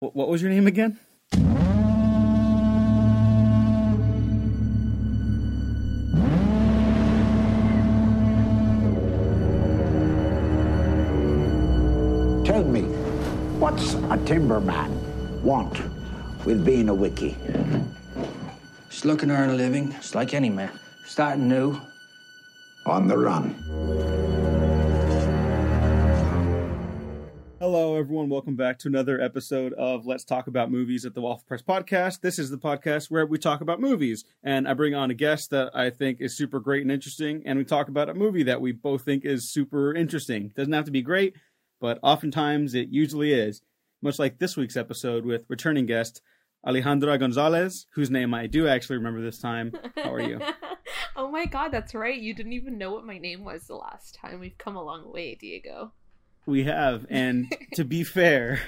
What, what was your name again? Tell me, what's a timberman want with being a wickie? Just looking to earn a living, just like any man. Starting new. On the run. Hello, everyone. Welcome back to another episode of Let's Talk About Movies at the Waffle Press Podcast. This is the podcast where we talk about movies, and I bring on a guest that I think is super great and interesting, and we talk about a movie that we both think is super interesting. Doesn't have to be great, but oftentimes it usually is. Much like this week's episode with returning guest Alejandra Gonzalez, whose name I do actually remember this time. How are you? oh my god, that's right. You didn't even know what my name was the last time. We've come a long way, Diego. We have, and to be fair,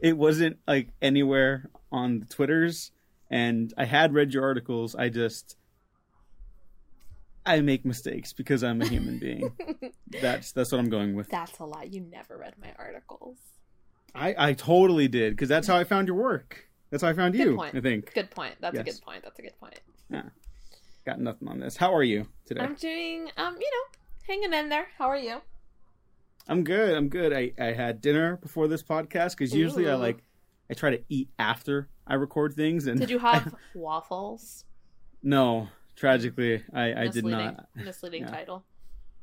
it wasn't like anywhere on the Twitters, and I had read your articles. I just I make mistakes because I'm a human being. that's that's what I'm going with. That's a lie. You never read my articles. I I totally did because that's how I found your work. That's how I found Good you. point. I think. Good point. That's a good point. That's a good point. Yeah. Got nothing on this. How are you today? I'm doing um, you know, hanging in there. How are you? I'm good. I'm good. I, I had dinner before this podcast because usually I like I try to eat after I record things. And Did you have waffles? no, tragically, I, I did not. Misleading Yeah. title.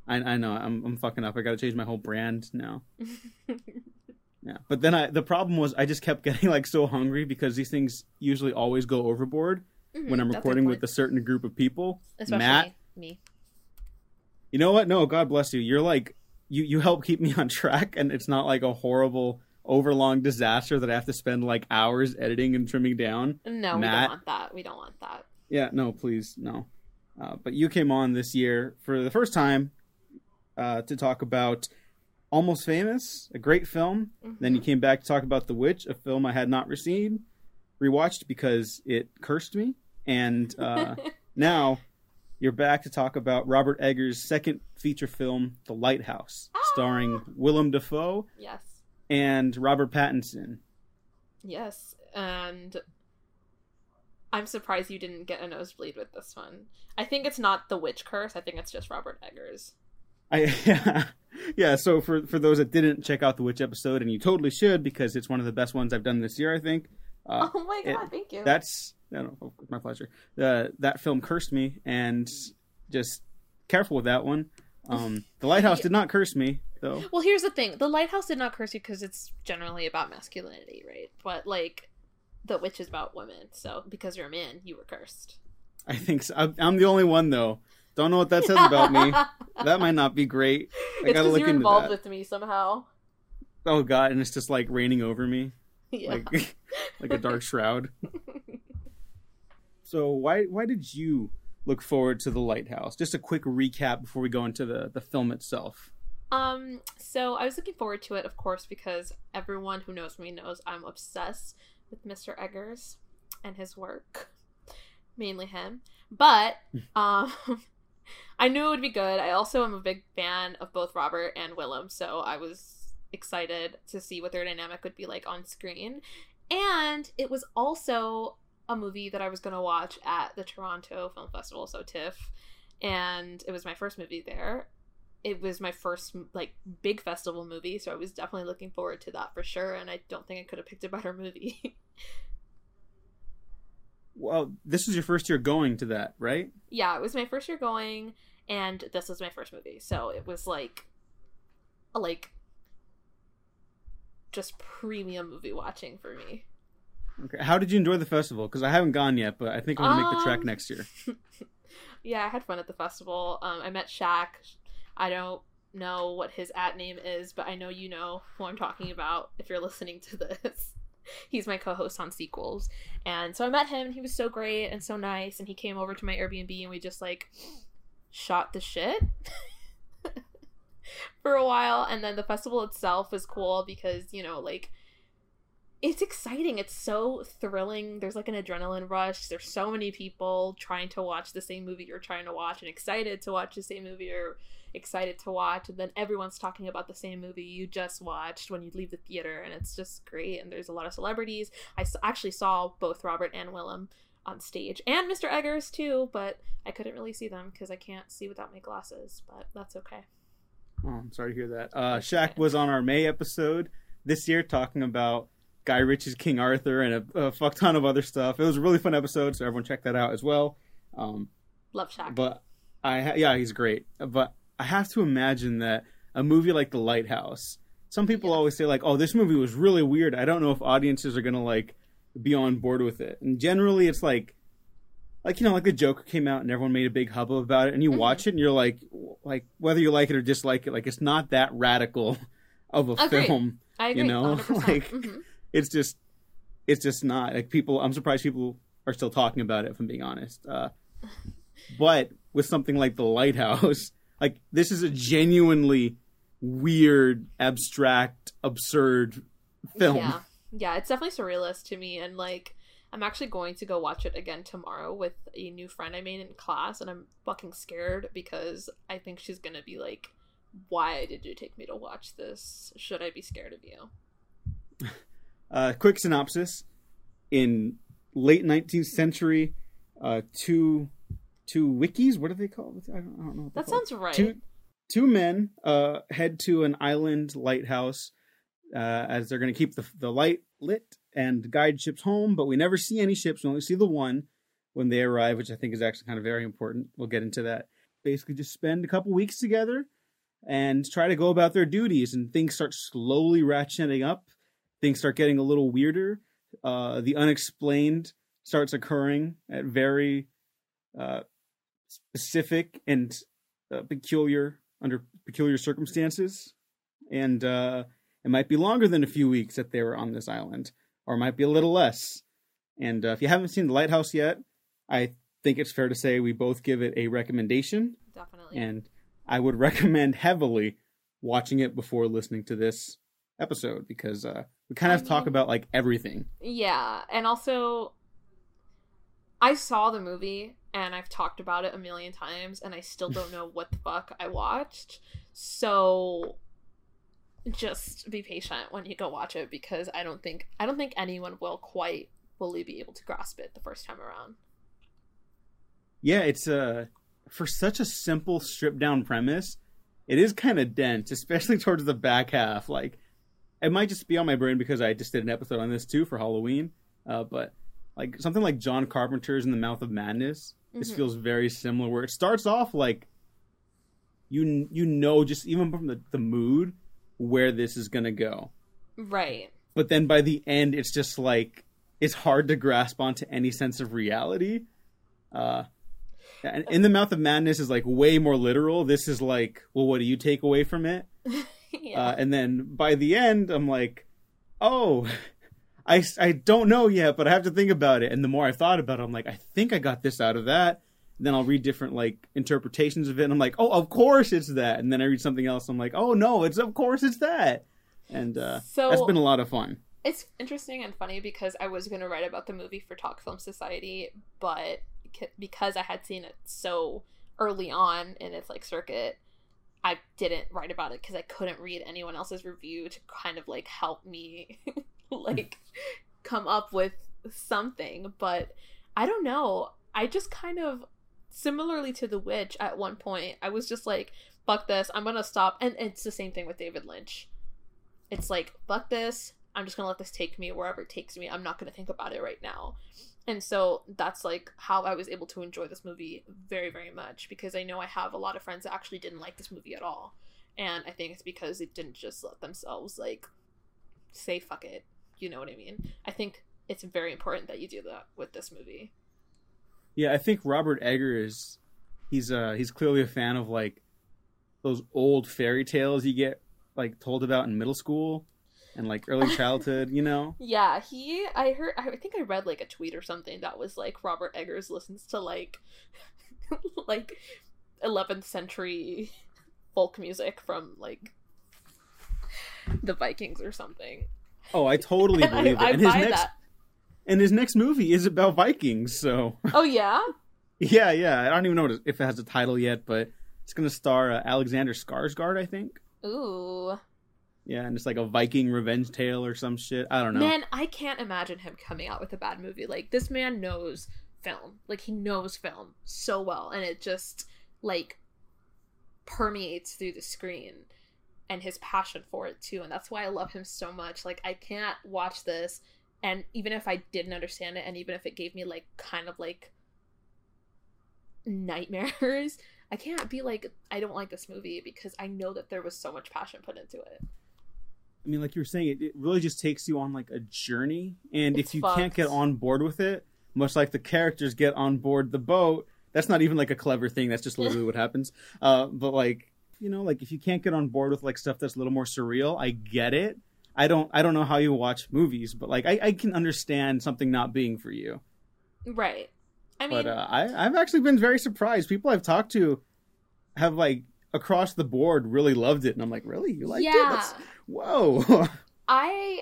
I, I know. I'm I'm fucking up. I got to change my whole brand now. Yeah, but then I the problem was I just kept getting like so hungry because these things usually always go overboard mm-hmm, when I'm that's a recording with a certain group of people. Especially Matt, me. you know what? No, God bless you. You're like you you help keep me on track, and it's not like a horrible overlong disaster that I have to spend like hours editing and trimming down. No, we don't want that. We don't want that. Yeah, no, please, no. Uh, but you came on this year for the first time uh, to talk about Almost Famous, a great film. Then you came back to talk about The Witch, a film I had not received, rewatched because it cursed me. And uh, now you're back to talk about Robert Eggers' second feature film, The Lighthouse, starring Willem Dafoe Yes. and Robert Pattinson. Yes. And I'm surprised you didn't get a nosebleed with this one. I think it's not the witch curse. I think it's just Robert Eggers. I yeah, yeah. So for for those that didn't check out the witch episode, and you totally should because it's one of the best ones I've done this year. I think. Uh, oh my it- god, thank you. That's no, my pleasure. Uh, that film cursed me, and just careful with that one. Um, the lighthouse did not curse me though. Well, here's the thing: the lighthouse did not curse you because it's generally about masculinity, right? But like, the witch is about women. So because you're a man, you were cursed. I think so. I'm, the only one though. Don't know what that says about me. That might not be great. I it's gotta because look you're into involved that. with me somehow. Oh god, and it's just like raining over me. Yeah. like like a dark shroud. So why why did you look forward to the lighthouse? Just a quick recap before we go into the the film itself. Um, so I was looking forward to it, of course, because everyone who knows me knows I'm obsessed with Mr. Eggers and his work, mainly him. But um, I knew it would be good. I also am a big fan of both Robert and Willem, so I was excited to see what their dynamic would be like on screen. And it was also a movie that I was going to watch at the Toronto Film Festival, so TIFF, and it was my first movie there it was my first like big festival movie, so I was definitely looking forward to that for sure. And I don't think I could have picked a better movie. Well, this was your first year going to that, right? yeah, it was my first year going, and this was my first movie, so it was like, a, like, just premium movie watching for me. Okay. How did you enjoy the festival? Because I haven't gone yet, but I think I'm gonna make the track Um, next year. yeah, I had fun at the festival. Um, I met Shaq. I don't know what his at name is, but I know you know who I'm talking about if you're listening to this. He's my co-host on Seequels. And so I met him and he was so great and so nice and he came over to my Airbnb and we just like shot the shit for a while and then the festival itself was cool because, you know, like it's exciting. It's so thrilling. There's like an adrenaline rush. There's so many people trying to watch the same movie you're trying to watch and excited to watch the same movie you're excited to watch. And then everyone's talking about the same movie you just watched when you leave the theater. And it's just great. And there's a lot of celebrities. I s- actually saw both Robert and Willem on stage and Mr. Eggers too, but I couldn't really see them because I can't see without my glasses. But that's okay. Oh, I'm sorry to hear that. Uh, Shaq was on our May episode this year talking about Guy Ritchie's King Arthur and a, a fuck ton of other stuff. It was a really fun episode, so everyone check that out as well. Um, Love Shaq. but I ha- yeah, he's great. But I have to imagine that a movie like The Lighthouse. Some people Yeah. always say like, "Oh, this movie was really weird." I don't know if audiences are gonna like be on board with it. And generally, it's like, like you know, like the Joker came out and everyone made a big hubbub about it, and you Mhm. watch it and you're like, like whether you like it or dislike it, like it's not that radical of a Agreed. film. I agree. you know, 100%. like- Mhm. It's just, it's just not like people. I'm surprised people are still talking about it. If I'm being honest, uh, but with something like The Lighthouse, like this is a genuinely weird, abstract, absurd film. Yeah, yeah, it's definitely surrealist to me, and like I'm actually going to go watch it again tomorrow with a new friend I made in class, and I'm fucking scared because I think she's gonna be like, "Why did you take me to watch this? Should I be scared of you?" Uh, quick synopsis: In late 19th century, uh, two two wickies. What are they called? I don't, I don't know. That called. sounds right. Two two men uh, head to an island lighthouse uh, as they're going to keep the the light lit and guide ships home. But we never see any ships. We only see the one when they arrive, which I think is actually kind of very important. We'll get into that. Basically, just spend a couple weeks together and try to go about their duties. And things start slowly ratcheting up. Things start getting a little weirder. Uh, the unexplained starts occurring at very uh, specific and uh, peculiar under peculiar circumstances, and uh, it might be longer than a few weeks that they were on this island, or it might be a little less. And uh, if you haven't seen The Lighthouse yet, I think it's fair to say we both give it a recommendation, Definitely. and I would recommend heavily watching it before listening to this episode because uh, we kind I of talk about like everything. Yeah, and also I saw the movie and I've talked about it a million times and I still don't know what the fuck I watched. So just be patient when you go watch it because I don't think I don't think anyone will quite fully be able to grasp it the first time around. Yeah, it's uh for such a simple stripped down premise, it is kind of dense, especially towards the back half. Like it might just be on my brain because I just did an episode on this too for Halloween. Uh, but like something like John Carpenter's In the Mouth of Madness, this Mhm. feels very similar. Where it starts off like you you know just even from the the mood where this is gonna go, Right. but then by the end it's just like it's hard to grasp onto any sense of reality. Uh, and in the mouth of madness is like way more literal. This is like, well, what do you take away from it? yeah. Uh, and then by the end, I'm like, oh, I, I don't know yet, but I have to think about it. And the more I thought about it, I'm like, I think I got this out of that. And then I'll read different like interpretations of it, and I'm like, oh, of course it's that. And then I read something else, I'm like, oh no, it's of course it's that. And uh, So- that's been a lot of fun. It's interesting and funny because I was going to write about the movie for Talk Film Society, but because I had seen it so early on in its like circuit, I didn't write about it because I couldn't read anyone else's review to kind of like help me like come up with something. But I don't know. I just kind of similarly to The Witch at one point, I was just like, fuck this, I'm gonna stop. And it's the same thing with David Lynch. It's like, fuck this, I'm just gonna let this take me wherever it takes me. I'm not gonna think about it right now. And so that's like how I was able to enjoy this movie very, very much because I know I have a lot of friends that actually didn't like this movie at all. And I think it's because they didn't just let themselves like say fuck it. You know what I mean? I think it's very important that you do that with this movie. Yeah, I think Robert Egger is he's uh he's clearly a fan of like those old fairy tales you get like told about in middle school and like early childhood, you know. Yeah, he. I heard. I think I read like a tweet or something that was like Robert Eggers listens to like, like, 11th century folk music from like the Vikings or something. Oh, I totally believe I, it. I And his next that. and his next movie is about Vikings. So Oh yeah. yeah, yeah. I don't even know if it has a title yet, but it's gonna star uh, Alexander Skarsgård, I think. Ooh. Yeah, and it's like a Viking revenge tale or some shit. I don't know. Man, I can't imagine him coming out with a bad movie. Like this man knows film. Like he knows film so well and it just like permeates through the screen and his passion for it too. And that's why I love him so much. Like I can't watch this and even if I didn't understand it and even if it gave me like kind of like nightmares, I can't be like I don't like this movie because I know that there was so much passion put into it. I mean, like you were saying, it, it really just takes you on like a journey, and It's if you can't get on board with it, much like the characters get on board the boat, that's not even like a clever thing. That's just literally what happens. Uh, but like you know, like if you can't get on board with like stuff that's a little more surreal, I get it. I don't. I don't know how you watch movies, but like I, I can understand something not being for you. Right. I mean but uh, I, I've actually been very surprised. People I've talked to have like across the board really loved it, and I'm like, really, you liked it? yeah. That's, whoa. I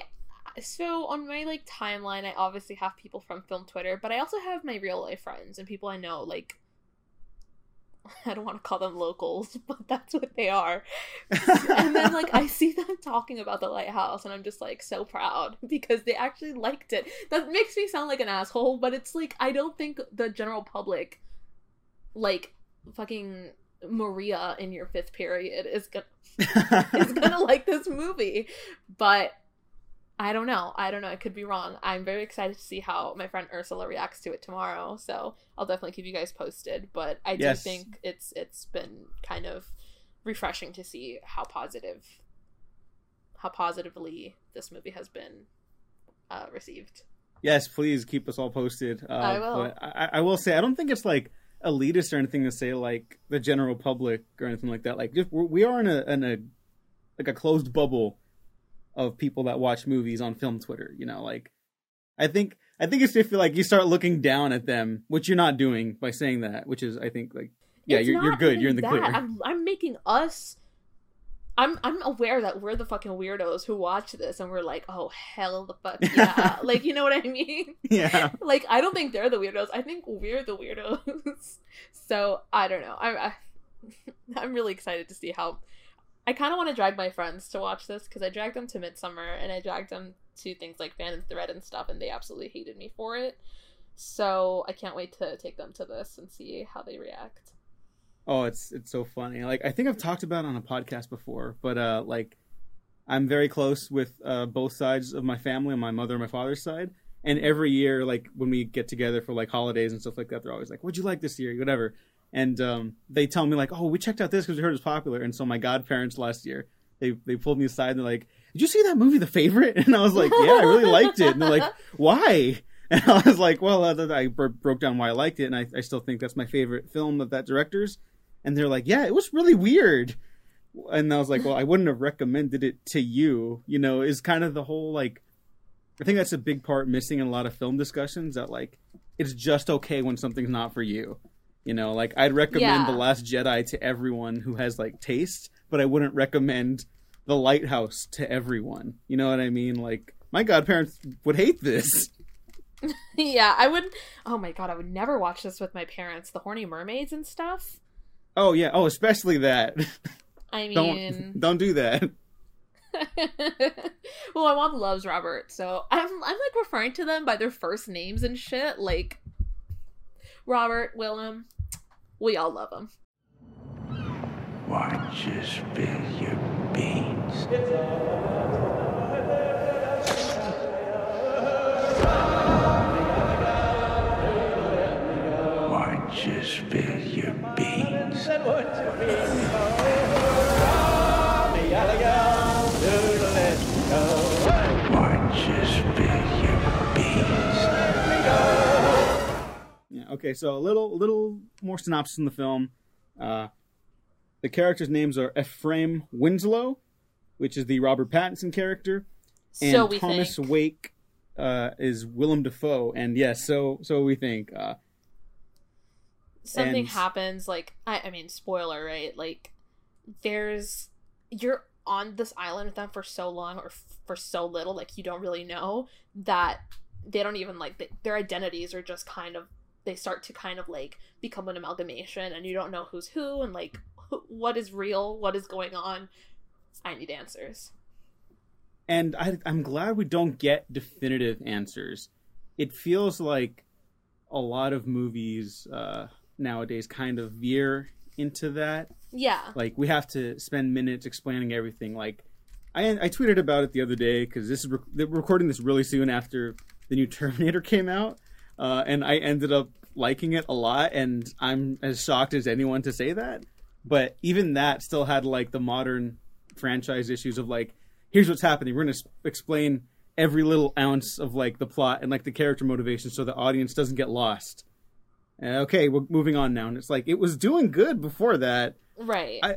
so on my like timeline I obviously have people from film Twitter, but I also have my real life friends and people I know like I don't want to call them locals, but that's what they are. and then like I see them talking about the lighthouse and I'm just like so proud because they actually liked it. That makes me sound like an asshole, but it's like I don't think the general public like fucking Maria in your fifth period is gonna is gonna like this movie. But I don't know. I don't know. I could be wrong. I'm very excited to see how my friend Ursula reacts to it tomorrow. So I'll definitely keep you guys posted. But I do Yes. think it's it's been kind of refreshing to see how positive how positively this movie has been uh, received. Yes, please keep us all posted. Uh, I will. I, I will say, I don't think it's like elitist or anything to say like the general public or anything like that. Like, just we are in a in a like a closed bubble of people that watch movies on film Twitter. You know, like I think I think it's if like you start looking down at them, which you're not doing by saying that. Which is, I think, like yeah, It's you're you're good. You're in the that. clear. I'm I'm making us. I'm I'm aware that we're the fucking weirdos who watch this and we're like, oh hell the fuck yeah, like you know what I mean? yeah. Like I don't think they're the weirdos. I think we're the weirdos. so I don't know. I'm I, I'm really excited to see how. I kind of want to drag my friends to watch this because I dragged them to Midsommar and I dragged them to things like Phantom Thread and stuff, and they absolutely hated me for it. So I can't wait to take them to this and see how they react. Oh, it's it's so funny. Like I think I've talked about on a podcast before, but uh like I'm very close with uh both sides of my family my mother and my father's side. And every year, like when we get together for like holidays and stuff like that, they're always like, "What'd you like this year?" Whatever. And um, they tell me like, "Oh, we checked out this because we heard it was popular." And so my godparents last year, they they pulled me aside and they're like, "Did you see that movie, The Favorite?" And I was like, "Yeah, I really liked it." And they're like, "Why?" And I was like, "Well, I broke down why I liked it, and I, I still think that's my favorite film of that director's." And they're like, "Yeah, it was really weird." And I was like, "Well, I wouldn't have recommended it to you." You know, is kind of the whole like. I think that's a big part missing in a lot of film discussions. That like, it's just okay when something's not for you. You know, like I'd recommend Yeah. The Last Jedi to everyone who has like taste, but I wouldn't recommend The Lighthouse to everyone. You know what I mean? Like my godparents would hate this. yeah, I would. Oh my god, I would never watch this with my parents. The horny mermaids and stuff. Oh yeah, oh especially that. I don't mean, don't do that. well, my mom loves Robert, so I'm I'm like referring to them by their first names and shit. Like Robert, Willem, we all love them. Watch you spill your beans. Okay, so a little little more synopsis in the film. Uh, the characters' names are Ephraim Winslow, which is the Robert Pattinson character, and so we Thomas think. Wake uh, is Willem Dafoe. And yes, so so we think. Uh, something and- happens like I, I mean spoiler right like there's you're on this island with them for so long or f- for so little like you don't really know that they don't even like th- their identities are just kind of they start to kind of like become an amalgamation and you don't know who's who and like wh- what is real what is going on i need answers and I, I'm glad we don't get definitive answers. It feels like a lot of movies uh, nowadays kind of veer into that. yeah Like we have to spend minutes explaining everything. Like I, I tweeted about it the other day because this is rec- recording this really soon after the new Terminator came out, uh, and I ended up liking it a lot. And I'm as shocked as anyone to say that. But even that still had like the modern franchise issues of like, here's what's happening. We're gonna s- explain every little ounce of like the plot and like the character motivation so the audience doesn't get lost. Uh, okay, we're moving on now. And it's like it was doing good before that right I-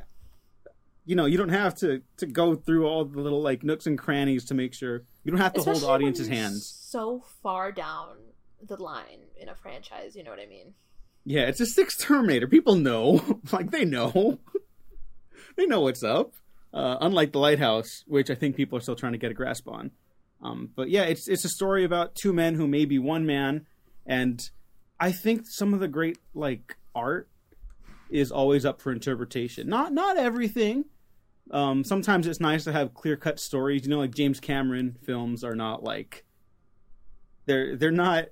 you know, you don't have to to go through all the little like nooks and crannies to make sure you don't have to Especially hold audiences' hands. so far down the line in a franchise you know what i mean Yeah, it's a sixth Terminator. People know, like they know, they know what's up. Uh, unlike the Lighthouse, which I think people are still trying to get a grasp on. Um, but yeah, it's it's a story about two men who may be one man, and I think some of the great like art is always up for interpretation. Not not everything. Um, sometimes it's nice to have clear cut stories. You know, like James Cameron films are not like they're they're not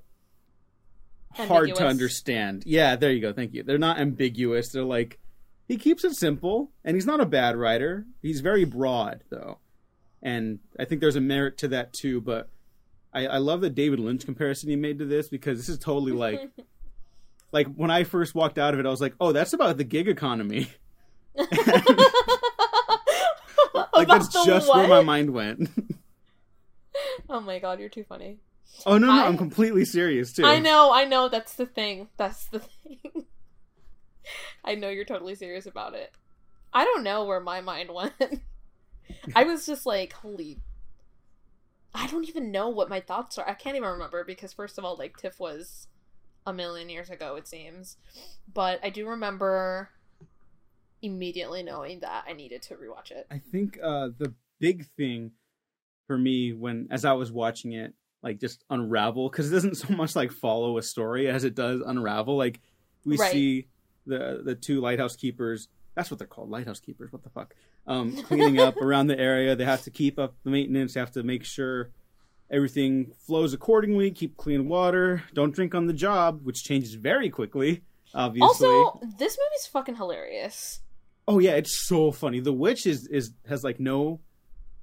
hard to understand. Yeah, there you go. Thank you. They're not ambiguous. They're like he keeps it simple, and he's not a bad writer. He's very broad though, and I think there's a merit to that too. But I, I love the David Lynch comparison he made to this because this is totally like like when I first walked out of it, I was like, oh, that's about the gig economy. Like that's just what? where my mind went. oh my god you're too funny oh no, no, I- I'm completely serious too. I know, I know. That's the thing. That's the thing. I know you're totally serious about it. I don't know where my mind went. I was just like, holy. I don't even know what my thoughts are. I can't even remember because, first of all, like, TIFF was a million years ago, it seems. But I do remember immediately knowing that I needed to rewatch it. I think uh, the big thing for me when as I was watching it, like just unravel, because it doesn't so much like follow a story as it does unravel. Like we Right. see the the two lighthouse keepers. That's what they're called, lighthouse keepers. What the fuck? Um, cleaning up around the area. They have to keep up the maintenance. They have to make sure everything flows accordingly. Keep clean water. Don't drink on the job, which changes very quickly. Obviously. Also, this movie's fucking hilarious. Oh yeah, it's so funny. The witch is is has like no,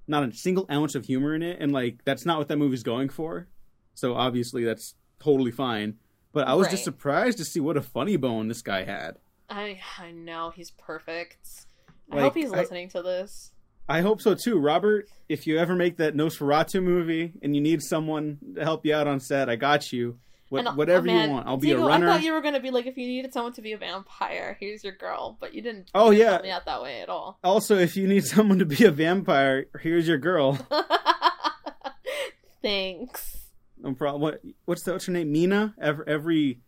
not a single ounce of humor in it, and like that's not what that movie's going for. So obviously that's totally fine. But I was just surprised to see what a funny bone this guy had. I I know he's perfect. I hope he's I- listening to this. I hope so too, Robert. If you ever make that Nosferatu movie and you need someone to help you out on set, I got you. What, uh, whatever man, you want, I'll be a runner. I thought you were gonna be like, if you needed someone to be a vampire, here's your girl. But you didn't. Oh, you didn't yeah. help me out that way at all. Also, if you need someone to be a vampire, here's your girl. Thanks. No problem. What what's the, what's her name? Mina. Every, every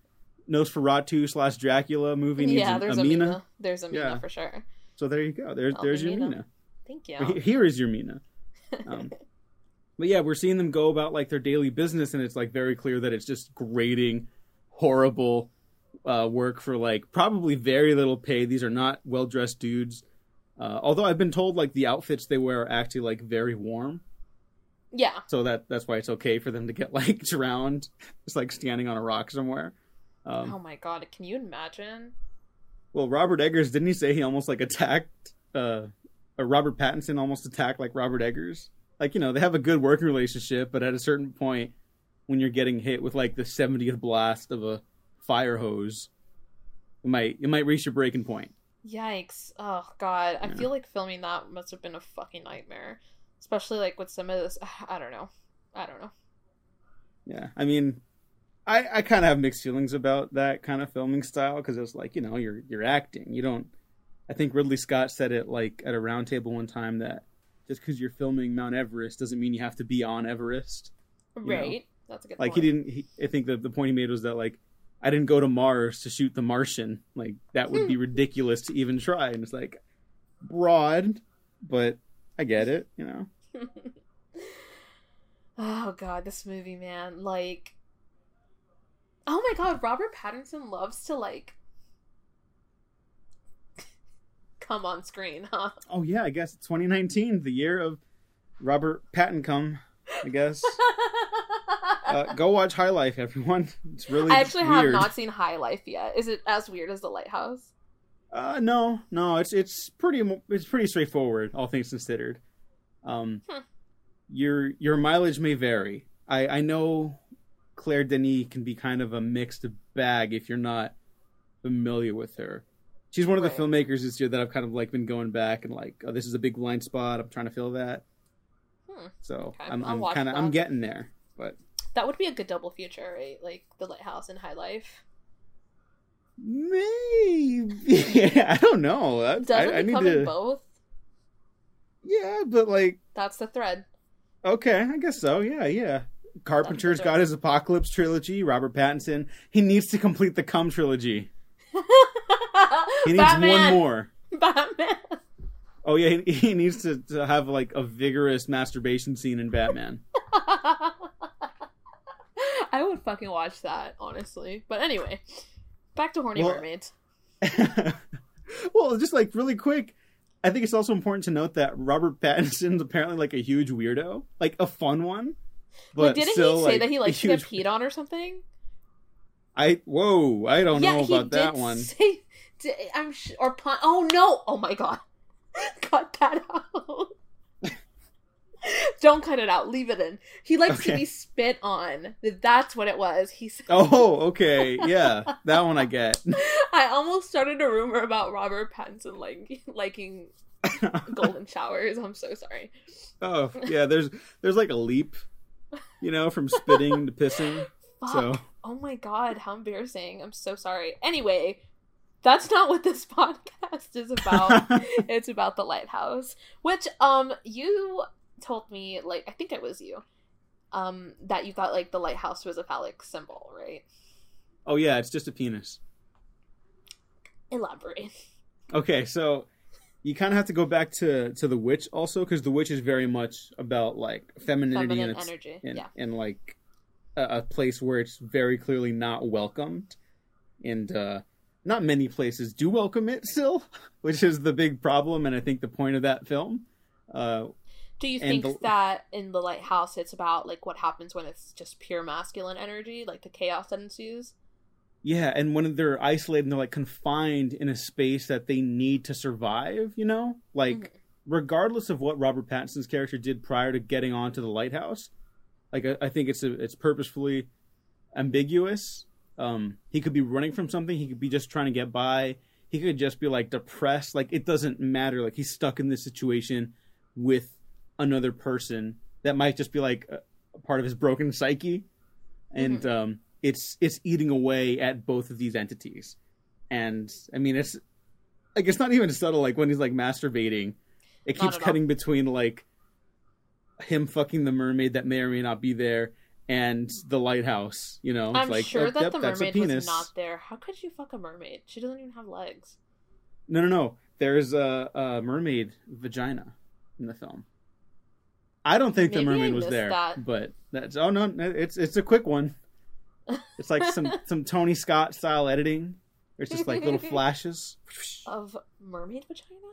Nosferatu slash Dracula movie needs Yeah, there's a a Mina. Mina. There's a Mina Yeah. for sure. So there you go. There's I'll there's your Mina. Mina. Thank you. Here is your Mina. Um, but yeah, we're seeing them go about like their daily business, and it's like very clear that it's just grating, horrible uh, work for like probably very little pay. These are not well dressed dudes. Uh, although I've been told like the outfits they wear are actually like very warm, yeah. so that that's why it's okay for them to get like drowned, just like standing on a rock somewhere. Um, oh my god, can you imagine? Well, Robert Eggers didn't he say he almost like attacked uh Robert Pattinson almost attacked like Robert Eggers? Like, you know, they have a good working relationship, but at a certain point when you're getting hit with like the 70th blast of a fire hose, it might it might reach your breaking point. Yikes. Oh god. I feel like filming that must have been a fucking nightmare. Especially like with some of this I don't know. I don't know. Yeah. I mean, I I kind of have mixed feelings about that kind of filming style because it's like, you know, you're you're acting. You don't I think Ridley Scott said it like at a roundtable one time that just because you're filming Mount Everest doesn't mean you have to be on Everest. know, Right? That's a good like point. he didn't he, i think that the point he made was that like i didn't go to mars to shoot the martian like that would be hmm. ridiculous to even try and it's like broad but I get it. You know. oh god, this movie, man. Like Oh my god, Robert Pattinson loves to like come on screen, huh? Oh yeah, I guess 2019, the year of Robert Patton come. I guess. uh, go watch High Life, everyone. It's really I actually weird. have not seen High Life yet. Is it as weird as The Lighthouse? Uh, no, no, it's it's pretty it's pretty straightforward, all things considered. Um, Hmm. your your mileage may vary. I I know Claire Denis can be kind of a mixed bag if you're not familiar with her. She's one of the Right. filmmakers this year that I've kind of like been going back and like, oh, this is a big blind spot. I'm trying to fill that. Hmm. So Okay, I'm I'm kind of I'm getting there, but That would be a good double feature, right? Like The Lighthouse and High Life. maybe I don't know. I, Doesn't I, I need come to. in both? Yeah, but like That's the thread. Okay, I guess so. Yeah, yeah. Carpenter's got his Apocalypse trilogy. Robert Pattinson, he needs to complete the Cum trilogy. He needs Batman! one more. Batman. Oh yeah, he, he needs to, to have like a vigorous masturbation scene in Batman. I would fucking watch that, honestly. But anyway, back to Horny Well- Mermaids. well, just like really quick, I think it's also important to note that Robert Pattinson's apparently like a huge weirdo, like a fun one. But Like, didn't still, he say like, that he likes to get peed on or something? I whoa, I don't yeah, know about that one. Say, I'm sh- or pun- Oh no! Oh my god! Cut that out. Don't cut it out. Leave it in. He likes to be spit on. That's what it was. He said. Oh, okay, yeah, that one I get. I almost started a rumor about Robert Pattinson like liking golden showers. I'm so sorry. Oh yeah, there's there's like a leap, you know, from spitting to pissing. Fuck. So Oh my god, how embarrassing. I'm so sorry. Anyway, that's not what this podcast is about. it's about the lighthouse, which um you told me like I think it was you um that you thought like the lighthouse was a phallic symbol, right? oh yeah, it's just a penis. Elaborate. Okay, so you kind of have to go back to to the witch also because the witch is very much about like femininity Feminine and energy. in, yeah. in like a, a place where it's very clearly not welcomed, and uh not many places do welcome it still, which is the big problem and I think the point of that film. Uh, Do you think the- that in the lighthouse it's about like what happens when it's just pure masculine energy, like the chaos that ensues? Yeah, and when they're isolated and they're like confined in a space that they need to survive, you know? Like Mhm. regardless of what Robert Pattinson's character did prior to getting onto the lighthouse, like I, I think it's a, it's purposefully ambiguous. Um he could be running from something, he could be just trying to get by. He could just be like depressed, like it doesn't matter, like he's stuck in this situation with another person that might just be like a, a part of his broken psyche. And um it's it's eating away at both of these entities. And i mean it's like it's not even subtle. Like when he's like masturbating it keeps at all. cutting between like him fucking the mermaid that may or may not be there and the lighthouse you know I'm like sure oh, that yep, the that's a mermaid penis was not there. How could you fuck a mermaid? She doesn't even have legs. no no no there's a, a mermaid vagina in the film i don't think the Maybe I mermaid was there that. but that's oh no it's it's a quick one it's like some some tony scott style editing there's just like little flashes Of mermaid vagina?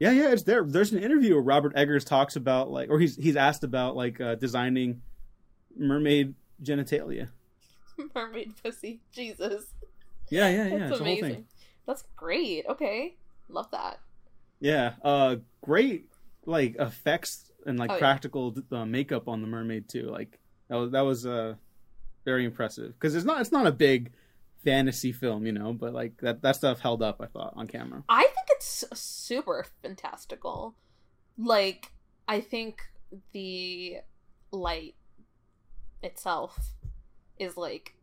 yeah yeah it's there there's an interview where robert eggers talks about like or he's he's asked about like uh, designing mermaid genitalia mermaid pussy. Jesus. yeah yeah yeah That's it's amazing. thing That's great. Okay. Love that. yeah uh great like effects and like Oh, yeah. practical uh, makeup on the mermaid too like that was that was uh very impressive because it's not it's not a big fantasy film you know but like that that stuff held up i thought on camera I think it's super fantastical. Like, I think the light itself is like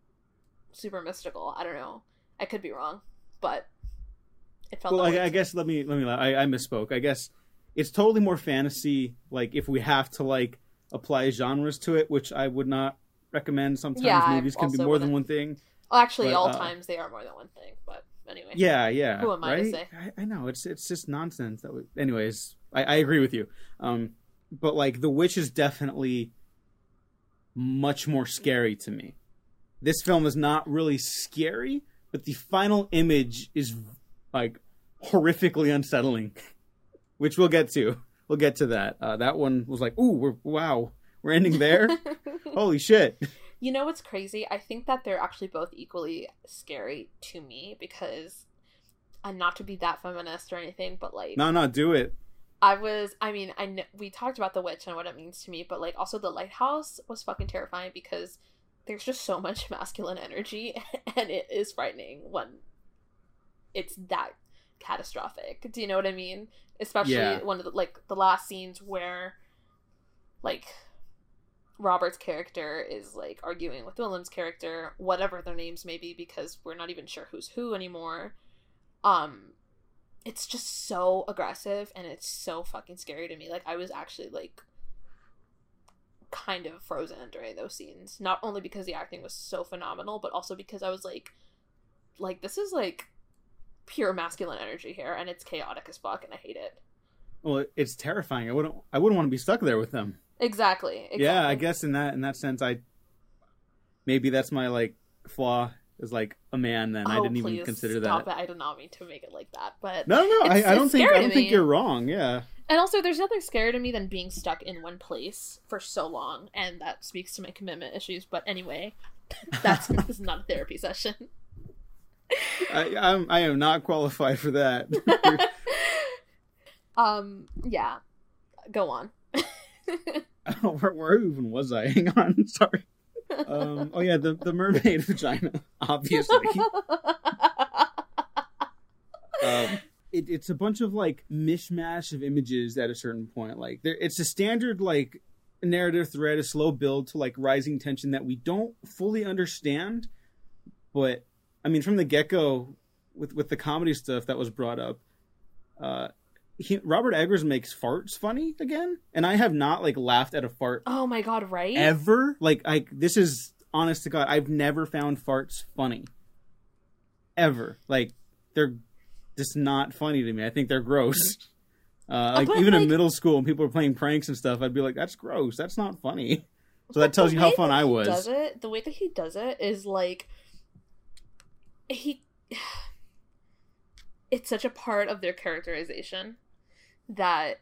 super mystical. I don't know. I could be wrong, but it felt. well I, I guess let me let me I, I misspoke i guess it's totally more fantasy like if we have to like apply genres to it which i would not recommend sometimes Yeah, movies can be more than one thing Well, actually, but, all uh, times they are more than one thing. But anyway. yeah yeah Who am I to say? I, I know it's it's just nonsense that we anyways I, I agree with you. Um, but like the witch is definitely much more scary to me. This film is not really scary, but the final image is like horrifically unsettling, which we'll get to. We'll get to that. Uh, that one was like, ooh, we're wow, we're ending there. Holy shit! You know what's crazy? I think that they're actually both equally scary to me because I'm not to be that feminist or anything, but like No, no, do it. I was, I mean, I kn- we talked about the witch and what it means to me, but like also the lighthouse was fucking terrifying because there's just so much masculine energy and it is frightening when it's that catastrophic. Do you know what I mean? Especially Yeah. one of the like the last scenes where like Robert's character is like arguing with Willem's character, whatever their names may be, because we're not even sure who's who anymore. Um, it's just so aggressive and it's so fucking scary to me. Like I was actually like kind of frozen during those scenes. Not only because the acting was so phenomenal, but also because I was like like this is like pure masculine energy here and it's chaotic as fuck and I hate it. Well, it's terrifying. I wouldn't. I wouldn't want to be stuck there with them. Exactly. exactly. Yeah, I guess in that in that sense, I maybe that's my like flaw is like a man. Then I Oh, didn't even consider that. it. I did not mean to make it like that, but No, no, I, I don't think I don't think you're wrong. Yeah, And also, there's nothing scarier to me than being stuck in one place for so long, and that speaks to my commitment issues. But anyway, that's this is not a therapy session. I, I'm I am not qualified for that. um, yeah, go on. where, where even was I? Hang on, sorry. Um, oh yeah, the the mermaid vagina, obviously. um, it, it's a bunch of like mishmash of images at a certain point. Like there, it's a standard like narrative thread, a slow build to like rising tension that we don't fully understand. But I mean, from the get go, with with the comedy stuff that was brought up, uh, he, Robert Eggers makes farts funny again, and I have not like laughed at a fart oh my god, right? ever. Like, I this is honest to God, I've never found farts funny. Ever. Like, they're just not funny to me. I think they're gross. Uh, like but, even in middle school, when people were playing pranks and stuff, I'd be like, "That's gross. That's not funny." So that tells you how fun I was. Does it the way that he does it is like he. It's such a part of their characterization that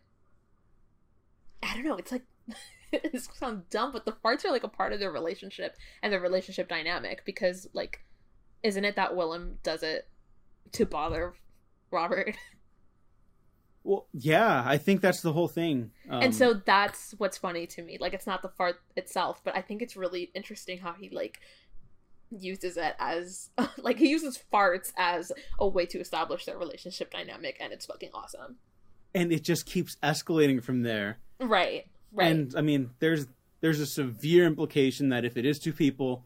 I don't know. It's like it sounds dumb, but the farts are like a part of their relationship and their relationship dynamic because like, isn't it that Willem does it to bother Robert? Well, yeah, I think that's the whole thing. Um, and so that's what's funny to me like it's not the fart itself but i think it's really interesting how he like uses it as like he uses farts as a way to establish their relationship dynamic and it's fucking awesome and it just keeps escalating from there. right right And I mean, there's there's a severe implication that if it is two people,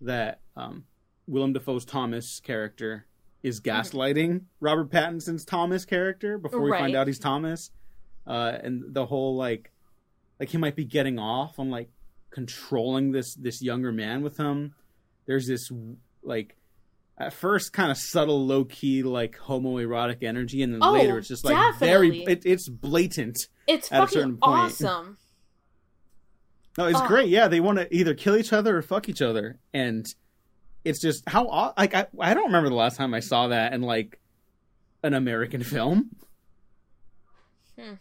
that um, Willem Dafoe's Thomas character is gaslighting Robert Pattinson's Thomas character before we Right. find out he's Thomas, uh, and the whole like, like he might be getting off on like controlling this this younger man with him. There's this like. At first, kind of subtle, low key, like homoerotic energy, and then Oh, later it's just like very, it, it's blatant. it's at a fucking certain point. awesome No, it's Oh. great. Yeah, they want to either kill each other or fuck each other, and it's just how like I I don't remember the last time I saw that in like an American film. Hmm.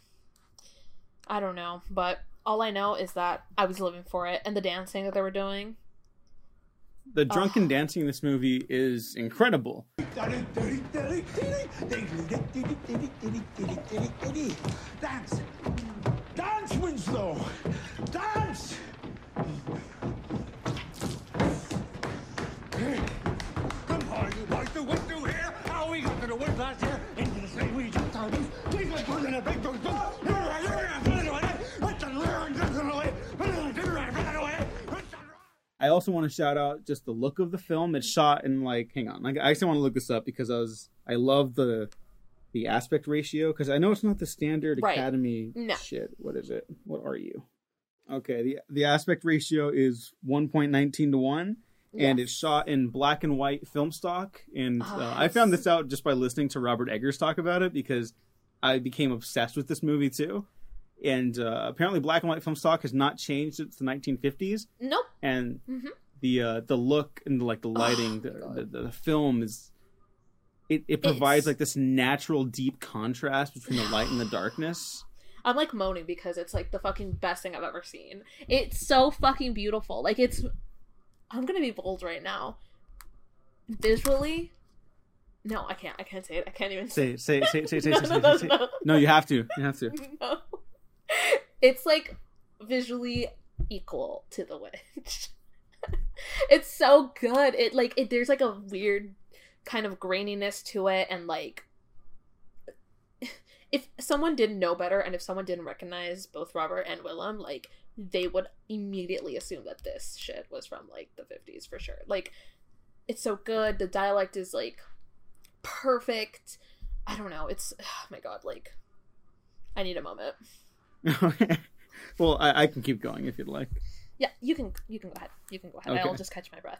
i don't know but all i know is that i was living for it and the dancing that they were doing The drunken dancing in this movie is incredible. Dance! Dance, Winslow! Dance! Come on, you boys, do what do here? How we got to the woods last year? Into the sleigh we jumped our boots. We went put in a big dog. I also want to shout out just the look of the film. It's shot in like, hang on, like, I actually want to look this up because I was I love the the aspect ratio because I know it's not the standard Right. Academy No. shit. What is it? What are you? Okay, the the aspect ratio is one point nineteen to one. and it's shot in black and white film stock. And Oh, uh, I found this out just by listening to Robert Eggers talk about it because I became obsessed with this movie too. And uh, apparently, black and white film stock has not changed since the 1950s, Nope. and Mhm. the uh, the look and like the lighting, the, the, the film is it, it provides It's- like this natural deep contrast between the light and the darkness. I'm like moaning because it's like the fucking best thing I've ever seen. It's so fucking beautiful. Like it's I'm gonna be bold right now. Visually No, I can't I can't say it. I can't even Say say say say say No, say, no, say, no, say. no. No, you have to. You have to. no. It's like visually equal to the witch. it's so good. It like it there's like a weird kind of graininess to it and like if someone didn't know better and if someone didn't recognize both Robert and Willem, like they would immediately assume that this shit was from like the 50s for sure. Like it's so good. The dialect is like perfect. I don't know. It's oh my god, like I need a moment. well, I, I can keep going if you'd like. Yeah, you can you can go ahead. You can go ahead. Okay. I'll just catch my breath.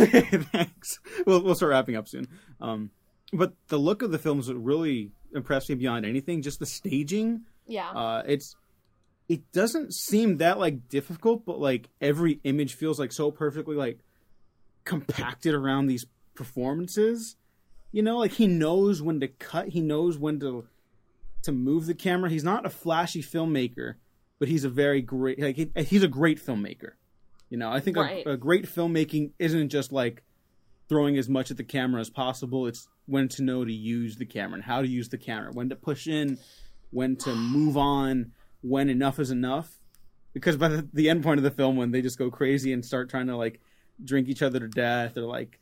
Okay, thanks. We'll we'll start wrapping up soon. Um, but the look of the films really impressed me beyond anything. Just the staging. Yeah. Uh, it's it doesn't seem that like difficult, but like every image feels like so perfectly like compacted around these performances. You know, like he knows when to cut. He knows when to to move the camera. He's not a flashy filmmaker, but he's a very great like he, he's a great filmmaker. You know, I think Right. a, a great filmmaking isn't just like throwing as much at the camera as possible. It's when to know to use the camera and how to use the camera, when to push in, when to move on, when enough is enough. Because by the, the end point of the film, when they just go crazy and start trying to like drink each other to death or like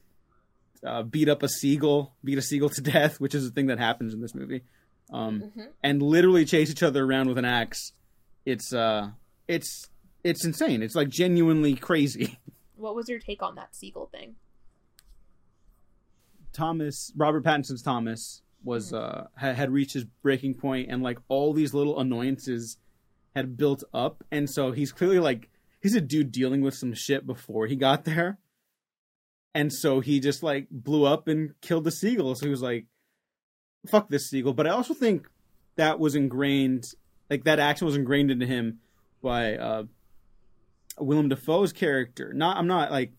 uh, beat up a seagull, beat a seagull to death, which is the thing that happens in this movie, um, Mhm. and literally chase each other around with an axe. It's uh, it's it's insane. It's like genuinely crazy. What was your take on that seagull thing? Thomas Robert Pattinson's Thomas was uh had, had reached his breaking point and like all these little annoyances had built up and so he's clearly like he's a dude dealing with some shit before he got there and so he just like blew up and killed the seagull so he was like fuck this seagull but i also think that was ingrained like that action was ingrained into him by uh willem dafoe's character not i'm not like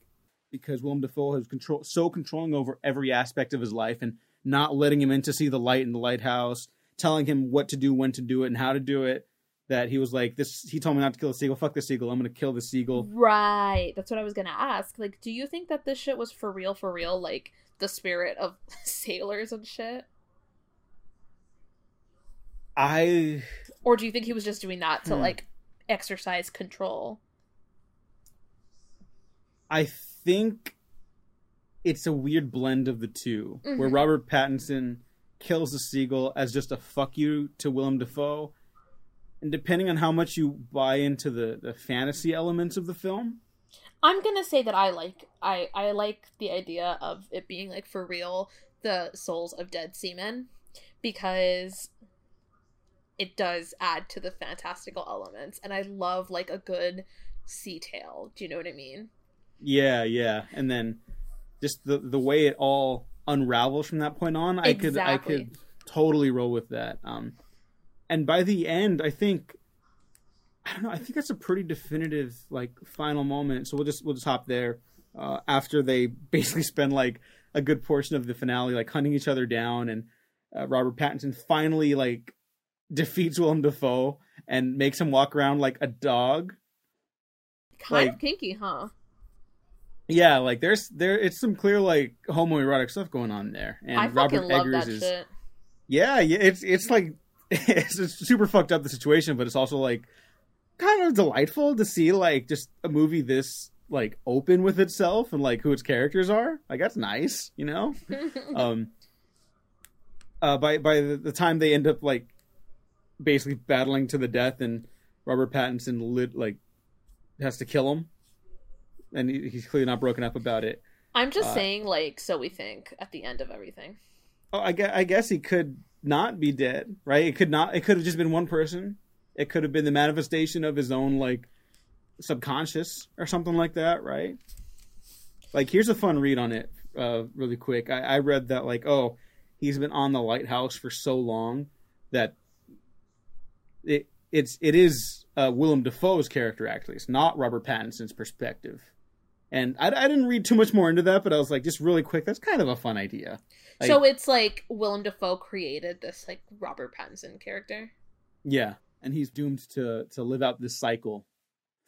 because Willem Dafoe has control so controlling over every aspect of his life and not letting him in to see the light in the lighthouse, telling him what to do, when to do it, and how to do it. That he was like, "This." He told me not to kill the seagull. Fuck the seagull. I'm gonna kill the seagull. Right. That's what I was gonna ask. Like, do you think that this shit was for real? For real? Like the spirit of sailors and shit? I Or do you think he was just doing that to Hmm. like exercise control? I think it's a weird blend of the 2 where Mhm. Robert Pattinson kills the seagull as just a fuck you to Willem Dafoe. And depending on how much you buy into the, the fantasy elements of the film, I'm gonna say that I like I I like the idea of it being like for real the souls of dead seamen because it does add to the fantastical elements and I love like a good sea tale. Do you know what I mean? Yeah, yeah, and then just the the way it all unravels from that point on, I could I could totally roll with that. Um, and by the end, I think I don't know. I think that's a pretty definitive like final moment. So we'll just we'll just hop there. Uh, after they basically spend like a good portion of the finale like hunting each other down, and uh, Robert Pattinson finally like defeats Willem Dafoe and makes him walk around like a dog. Kind Like- of kinky, huh? Yeah, like there's there it's some clear like homoerotic stuff going on there, and I fucking Robert love Eggers that is shit. yeah, yeah, it's it's like it's, it's super fucked up the situation, but it's also like kind of delightful to see like just a movie this like open with itself and like who its characters are. Like that's nice, you know. um, uh, by by the, the time they end up like basically battling to the death, and Robert Pattinson lit like has to kill him, and he, he's clearly not broken up about it. I'm just Uh, saying, like, so we think at the end of everything. Oh, I guess, I guess he could not be dead, right? It could not. It could have just been one person. It could have been the manifestation of his own like subconscious or something like that, right? Like, here's a fun read on it, uh, really quick. I, I read that like, oh, he's been on the lighthouse for so long that it it's it is uh, Willem Dafoe's character actually. It's not Robert Pattinson's perspective. And I, I didn't read too much more into that, but I was like, just really quick, that's kind of a fun idea. Like, so it's like Willem Dafoe created this like Robert Pattinson character. Yeah, and he's doomed to to live out this cycle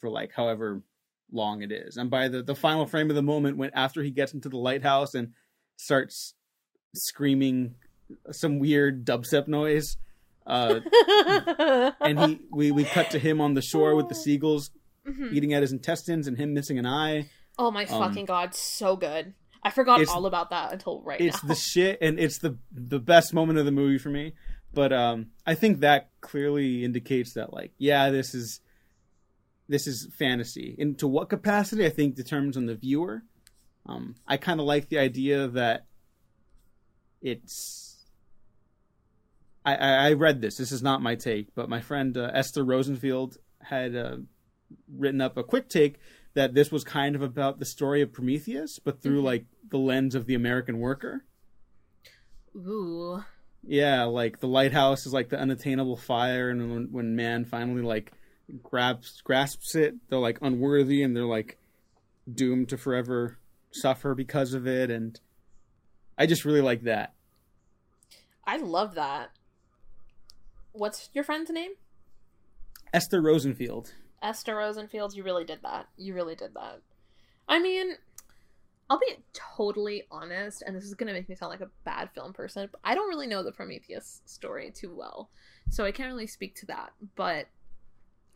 for like however long it is. And by the the final frame of the moment, when after he gets into the lighthouse and starts screaming some weird dubstep noise, uh, and he we we cut to him on the shore with the seagulls Mhm. eating at his intestines and him missing an eye. Oh my Um, fucking god, so good. I forgot all about that until right it's now. It's the shit and it's the the best moment of the movie for me but um i think that clearly indicates that like yeah this is this is fantasy and to what capacity i think determines on the viewer um i kind of like the idea that it's I, I i read this this is not my take but my friend uh, esther rosenfield had uh, written up a quick take that this was kind of about the story of prometheus but through Mhm. like the lens of the american worker Ooh. yeah, like the lighthouse is like the unattainable fire, and when, when man finally like grabs grasps it, they're like unworthy, and they're like doomed to forever suffer because of it. And I just really like that. I love that. What's your friend's name? Esther Rosenfield. Esther Rosenfield, you really did that. You really did that. I mean, I'll be totally honest, and this is gonna make me sound like a bad film person, but I don't really know the Prometheus story too well. So I can't really speak to that. But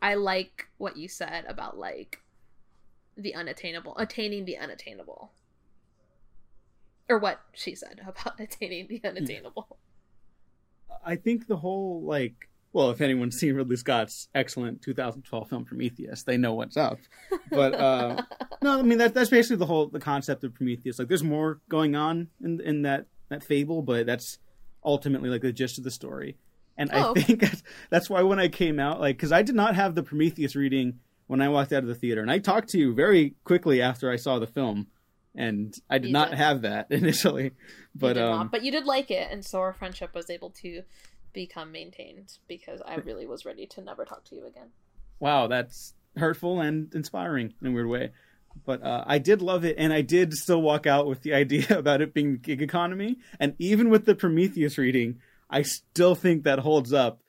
I like what you said about like the unattainable attaining the unattainable. Or what she said about attaining the hmm. unattainable. I think the whole like well, if anyone's seen Ridley Scott's excellent 2012 film Prometheus, they know what's up. But uh, no, I mean that that's basically the whole the concept of Prometheus. Like, there's more going on in in that that fable, but that's ultimately like the gist of the story. And Oh, I think that's, that's why when I came out, like, because I did not have the Prometheus reading when I walked out of the theater, and I talked to you very quickly after I saw the film, and I did You not did. have that initially. But you did um, not, but you did like it, and so our friendship was able to become maintained because I really was ready to never talk to you again. wow, that's hurtful and inspiring in a weird way. But uh, I did love it, and I did still walk out with the idea about it being gig economy. And even with the Prometheus reading, I still think that holds up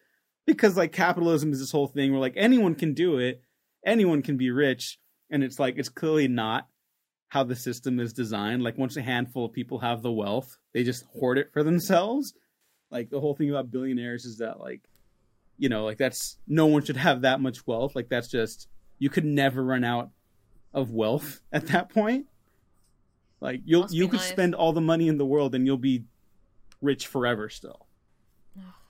because like capitalism is this whole thing where like anyone can do it, anyone can be rich, and it's like it's clearly not how the system is designed. Like once a handful of people have the wealth, they just hoard it for themselves. Like the whole thing about billionaires is that like you know, like that's no one should have that much wealth. Like that's just you could never run out of wealth at that point. Like you'll Must you could nice. spend all the money in the world and you'll be rich forever still.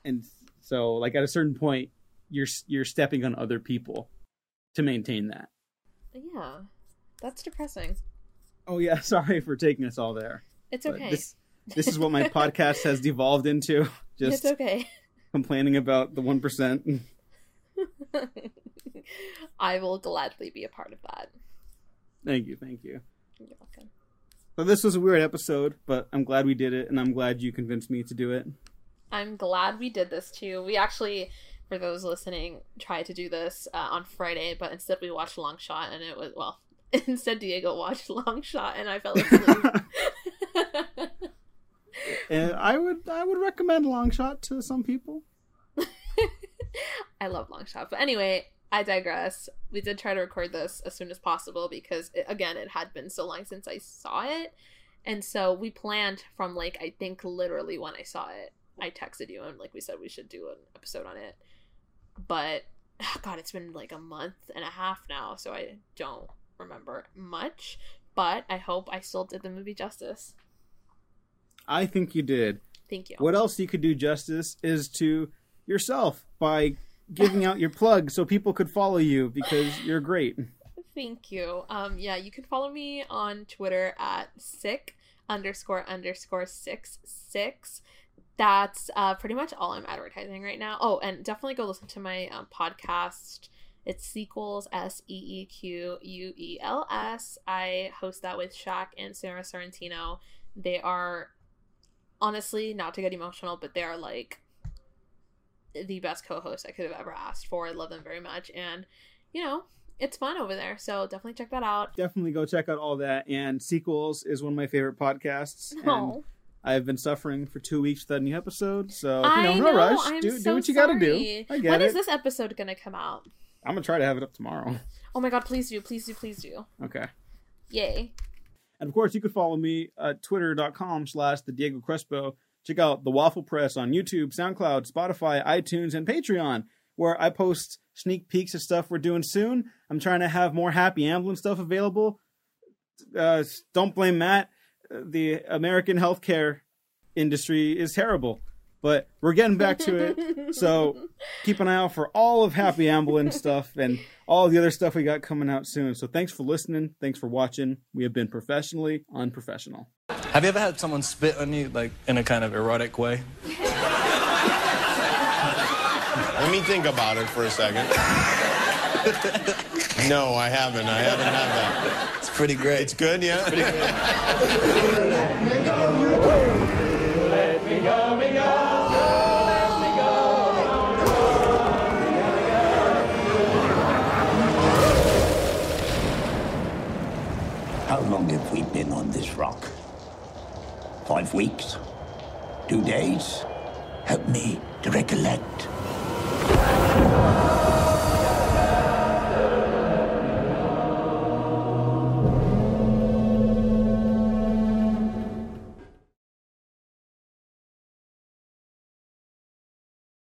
And so like at a certain point you're you're stepping on other people to maintain that. Yeah, that's depressing. Oh yeah, sorry for taking us all there. It's But okay. This this is what my podcast has devolved into. Just it's okay. complaining about the 1%. I will gladly be a part of that. Thank you, thank you. You're welcome. So this was a weird episode, but I'm glad we did it, and I'm glad you convinced me to do it. I'm glad we did this too. We actually, for those listening, tried to do this uh, on Friday, but instead we watched Long Shot, and it was well. Instead, Diego watched Long Shot, and I fell asleep. and I would I would recommend Long Shot to some people. I love Long Shot, but anyway, I digress. We did try to record this as soon as possible because, it, again, it had been so long since I saw it, and so we planned from like I think literally when I saw it, I texted you and like we said we should do an episode on it, but God, it's been like a month and a half now, so I don't remember much. But I hope I still did the movie justice. I think you did. Thank you. What else you could do justice is to yourself by giving out your plug so people could follow you because you're great. Thank you. Um, yeah, you can follow me on Twitter at sick underscore underscore six six. That's uh, pretty much all I'm advertising right now. Oh, and definitely go listen to my um, podcast. It's Seequels, S E E Q U E L S. I host that with Shaq and Sarah Sorrentino. They are honestly not to get emotional, but they are like the best co-host I could have ever asked for. I love them very much, and you know, it's fun over there. So definitely check that out. Definitely go check out all that. And Seequels is one of my favorite podcasts. And Oh, I've been suffering for two weeks without a new episode, so you I know, know. no rush. I'm do do what you got to do. I get When it. is this episode gonna come out? I'm gonna try to have it up tomorrow. Oh my god, please do, please do, please do. Okay. Yay. And of course, you can follow me at twitter.com slash the Diego Crespo. Check out the Waffle Press on YouTube, SoundCloud, Spotify, iTunes, and Patreon, where I post sneak peeks of stuff we're doing soon. I'm trying to have more Happy Amblin stuff available. Uh, don't blame Matt. The American healthcare industry is terrible, but we're getting back to it. So keep an eye out for all of Happy Amblin stuff and all the other stuff we got coming out soon. So thanks for listening. Thanks for watching. We have been professionally unprofessional. Have you ever had someone spit on you, like in a kind of erotic way? Let me think about it for a second. no, I haven't. I haven't had that. It's pretty great. It's good, yeah? How Five weeks? Two days? Help me to recollect.